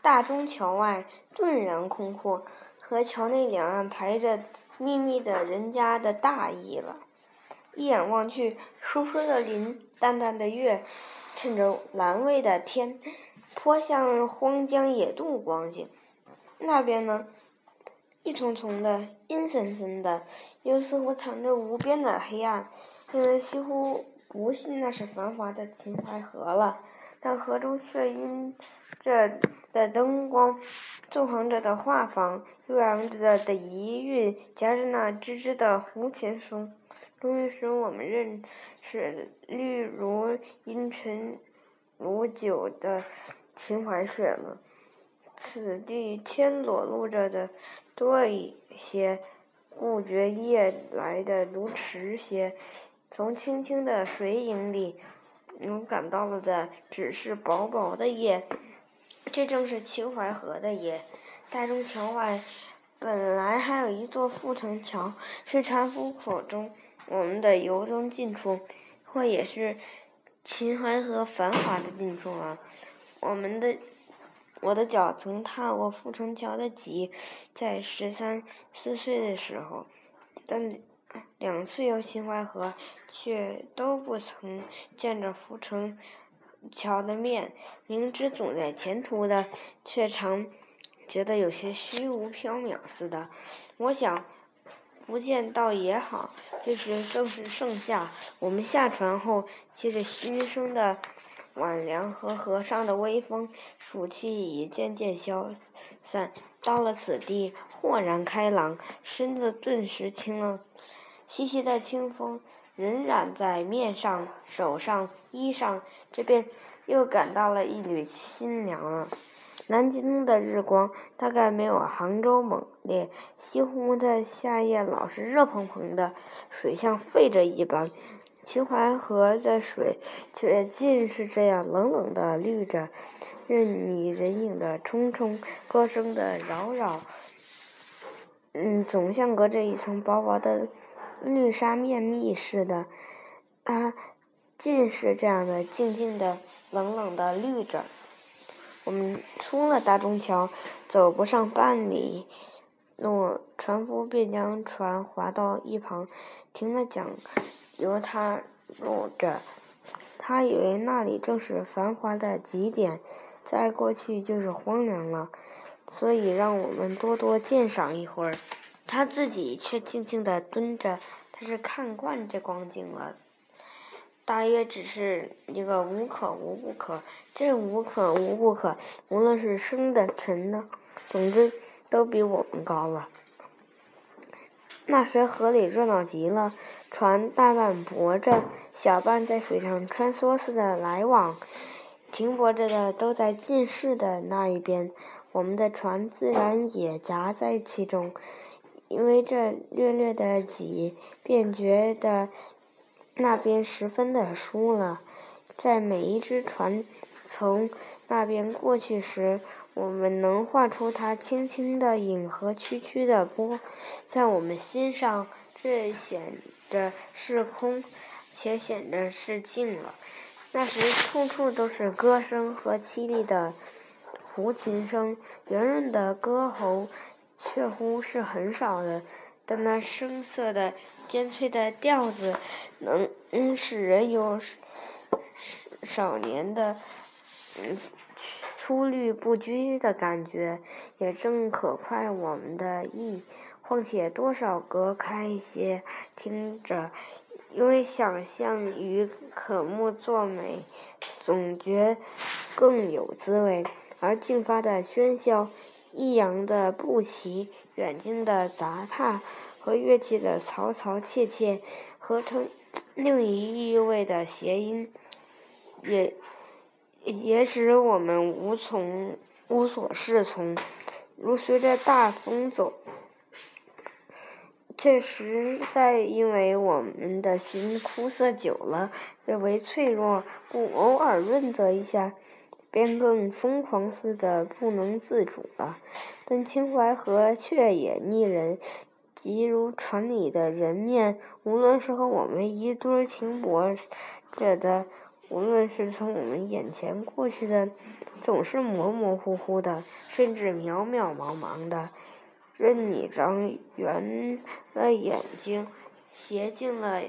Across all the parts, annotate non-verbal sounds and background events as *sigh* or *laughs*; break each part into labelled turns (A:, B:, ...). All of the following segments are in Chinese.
A: 大中桥外顿然空阔，和桥内两岸排着密密的人家的大异了。一眼望去，疏疏的林，淡淡的月，衬着蓝蔚的天，颇像荒江野渡光景。那边呢，郁葱葱的，阴森森的，又似乎藏着无边的黑暗，令人几乎不信那是繁华的秦淮河了。但河中却因着的灯光，纵横着的画舫，悠扬着的遗韵，夹着那吱吱的胡琴声。终于使我们认识绿如阴沉如酒的秦淮水了。此地天裸露着的多一些，故觉夜来的如迟些。从清清的水影里，能感到了的只是薄薄的夜。这正是秦淮河的夜。大中桥外本来还有一座阜成桥，是船夫口中。我们的由衷近处，或也是秦淮河繁华的尽处啊。我们的我的脚曾踏过阜成桥的脊，在十三四岁的时候，但两次游秦淮河，却都不曾见着阜成桥的面。明知总在前途的，却常觉得有些虚无缥缈似的。我想。不见倒也好，这时正是盛夏。我们下船后，借着新生的晚凉和河上的微风，暑气已渐渐消散。到了此地，豁然开朗，身子顿时清了。细细的清风仍染在面上、手上、衣上，这便又感到了一缕清凉了。南京的日光大概没有杭州猛烈，西湖的夏夜老是热蓬蓬的，水像沸着一般；秦淮河的水却尽是这样冷冷的绿着，任你人影的匆匆，歌声的扰扰，嗯，总像隔着一层薄薄的绿纱面密似的，啊，尽是这样的静静的、冷冷的绿着。我们出了大中桥，走不上半里路，船夫便将船划到一旁，停了桨，由他入着。他以为那里正是繁华的极点，再过去就是荒凉了，所以让我们多多鉴赏一会儿。他自己却静静地蹲着，他是看惯这光景了。大约只是一个无可无不可，这无可无不可，无论是生的沉的，总之都比我们高了。那时河里热闹极了，船大半泊着，小半在水上穿梭似的来往，停泊着的都在近视的那一边，我们的船自然也夹在其中，因为这略略的挤，便觉得。那边十分的疏了，在每一只船从那边过去时，我们能画出它轻轻的影和曲曲的波，在我们心上，这显着是空，且显着是静了。那时处处都是歌声和凄厉的胡琴声，圆润的歌喉却乎是很少的。但那声色的尖脆的调子，能使人有少年的嗯粗律不拘的感觉，也正可快我们的意。况且多少隔开一些听着，因为想象与可目作美，总觉更有滋味。而静发的喧嚣。抑扬的步齐，远近的杂沓，和乐器的嘈嘈切切，合成另一意味的谐音，也也使我们无从无所适从，如随着大风走。确实在因为我们的心枯涩久了，认为脆弱，故偶尔润泽一下。便更疯狂似的不能自主了，但秦淮河却也腻人，即如船里的人面，无论是和我们一堆停泊着的，无论是从我们眼前过去的，总是模模糊糊的，甚至渺渺茫茫的。任你张圆了眼睛，斜进了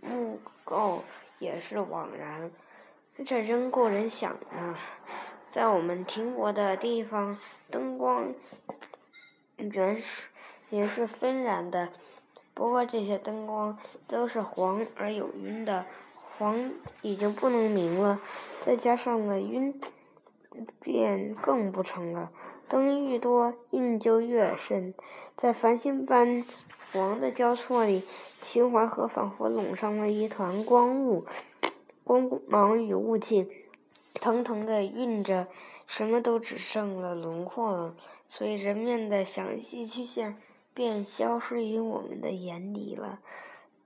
A: 目够，也是枉然。这真够人想的。在我们停泊的地方，灯光原是也是纷然的，不过这些灯光都是黄而有晕的。黄已经不能明了，再加上了晕，便更不成了。灯愈多，晕就越深。在繁星般黄的交错里，秦淮河仿佛笼上了一团光雾，光芒与雾气腾腾的晕着，什么都只剩了轮廓了。所以人面的详细曲线便消失于我们的眼底了。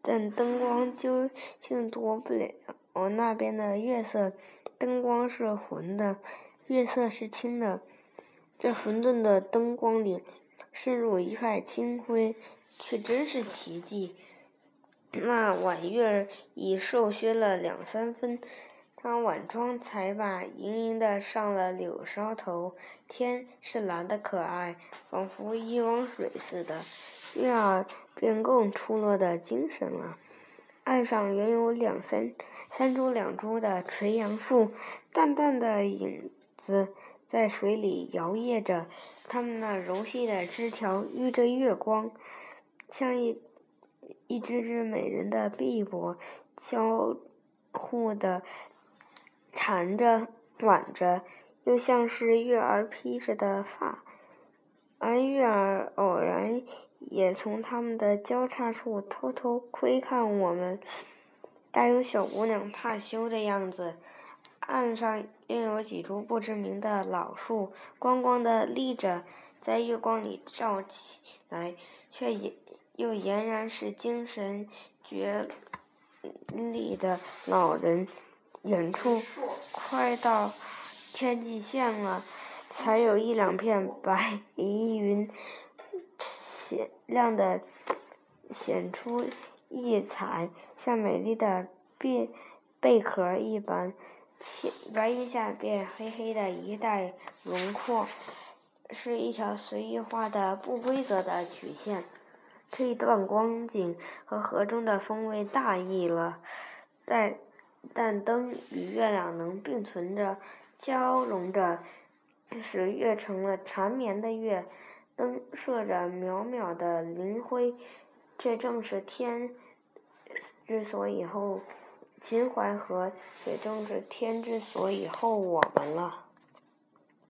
A: 但灯光究竟夺不了那边的月色，灯光是浑的，月色是清的。这混沌的灯光里，渗入一块清辉，却真是奇迹。那晚月儿已瘦削了两三分，当晚妆才把盈盈的上了柳梢头。天是蓝的可爱，仿佛一汪水似的。月儿便更出落的精神了。岸上原有两三三株两株的垂杨树，淡淡的影子在水里摇曳着，它们那柔细的枝条遇着月光，像一一只只美人的臂膊，交互的缠着挽着，又像是月儿披着的发。而月儿偶然也从他们的交叉处偷偷窥看我们，大有小姑娘怕羞的样子。岸上又有几株不知名的老树，光光的立着，在月光里照起来，却也又俨然是精神绝丽的老人。远处快到天际线了。才有一两片白 *laughs* 疑云，显亮的显出异彩，像美丽的贝贝壳一般。白云下便黑黑的一带轮廓，是一条随意画的不规则的曲线。这一段光景和河中的风味大异了，但但灯与月亮能并存着，交融着。使月成了缠绵的月，灯射着渺渺的灵辉，这正是天之所以后秦淮河，也正是天之所以后我们了。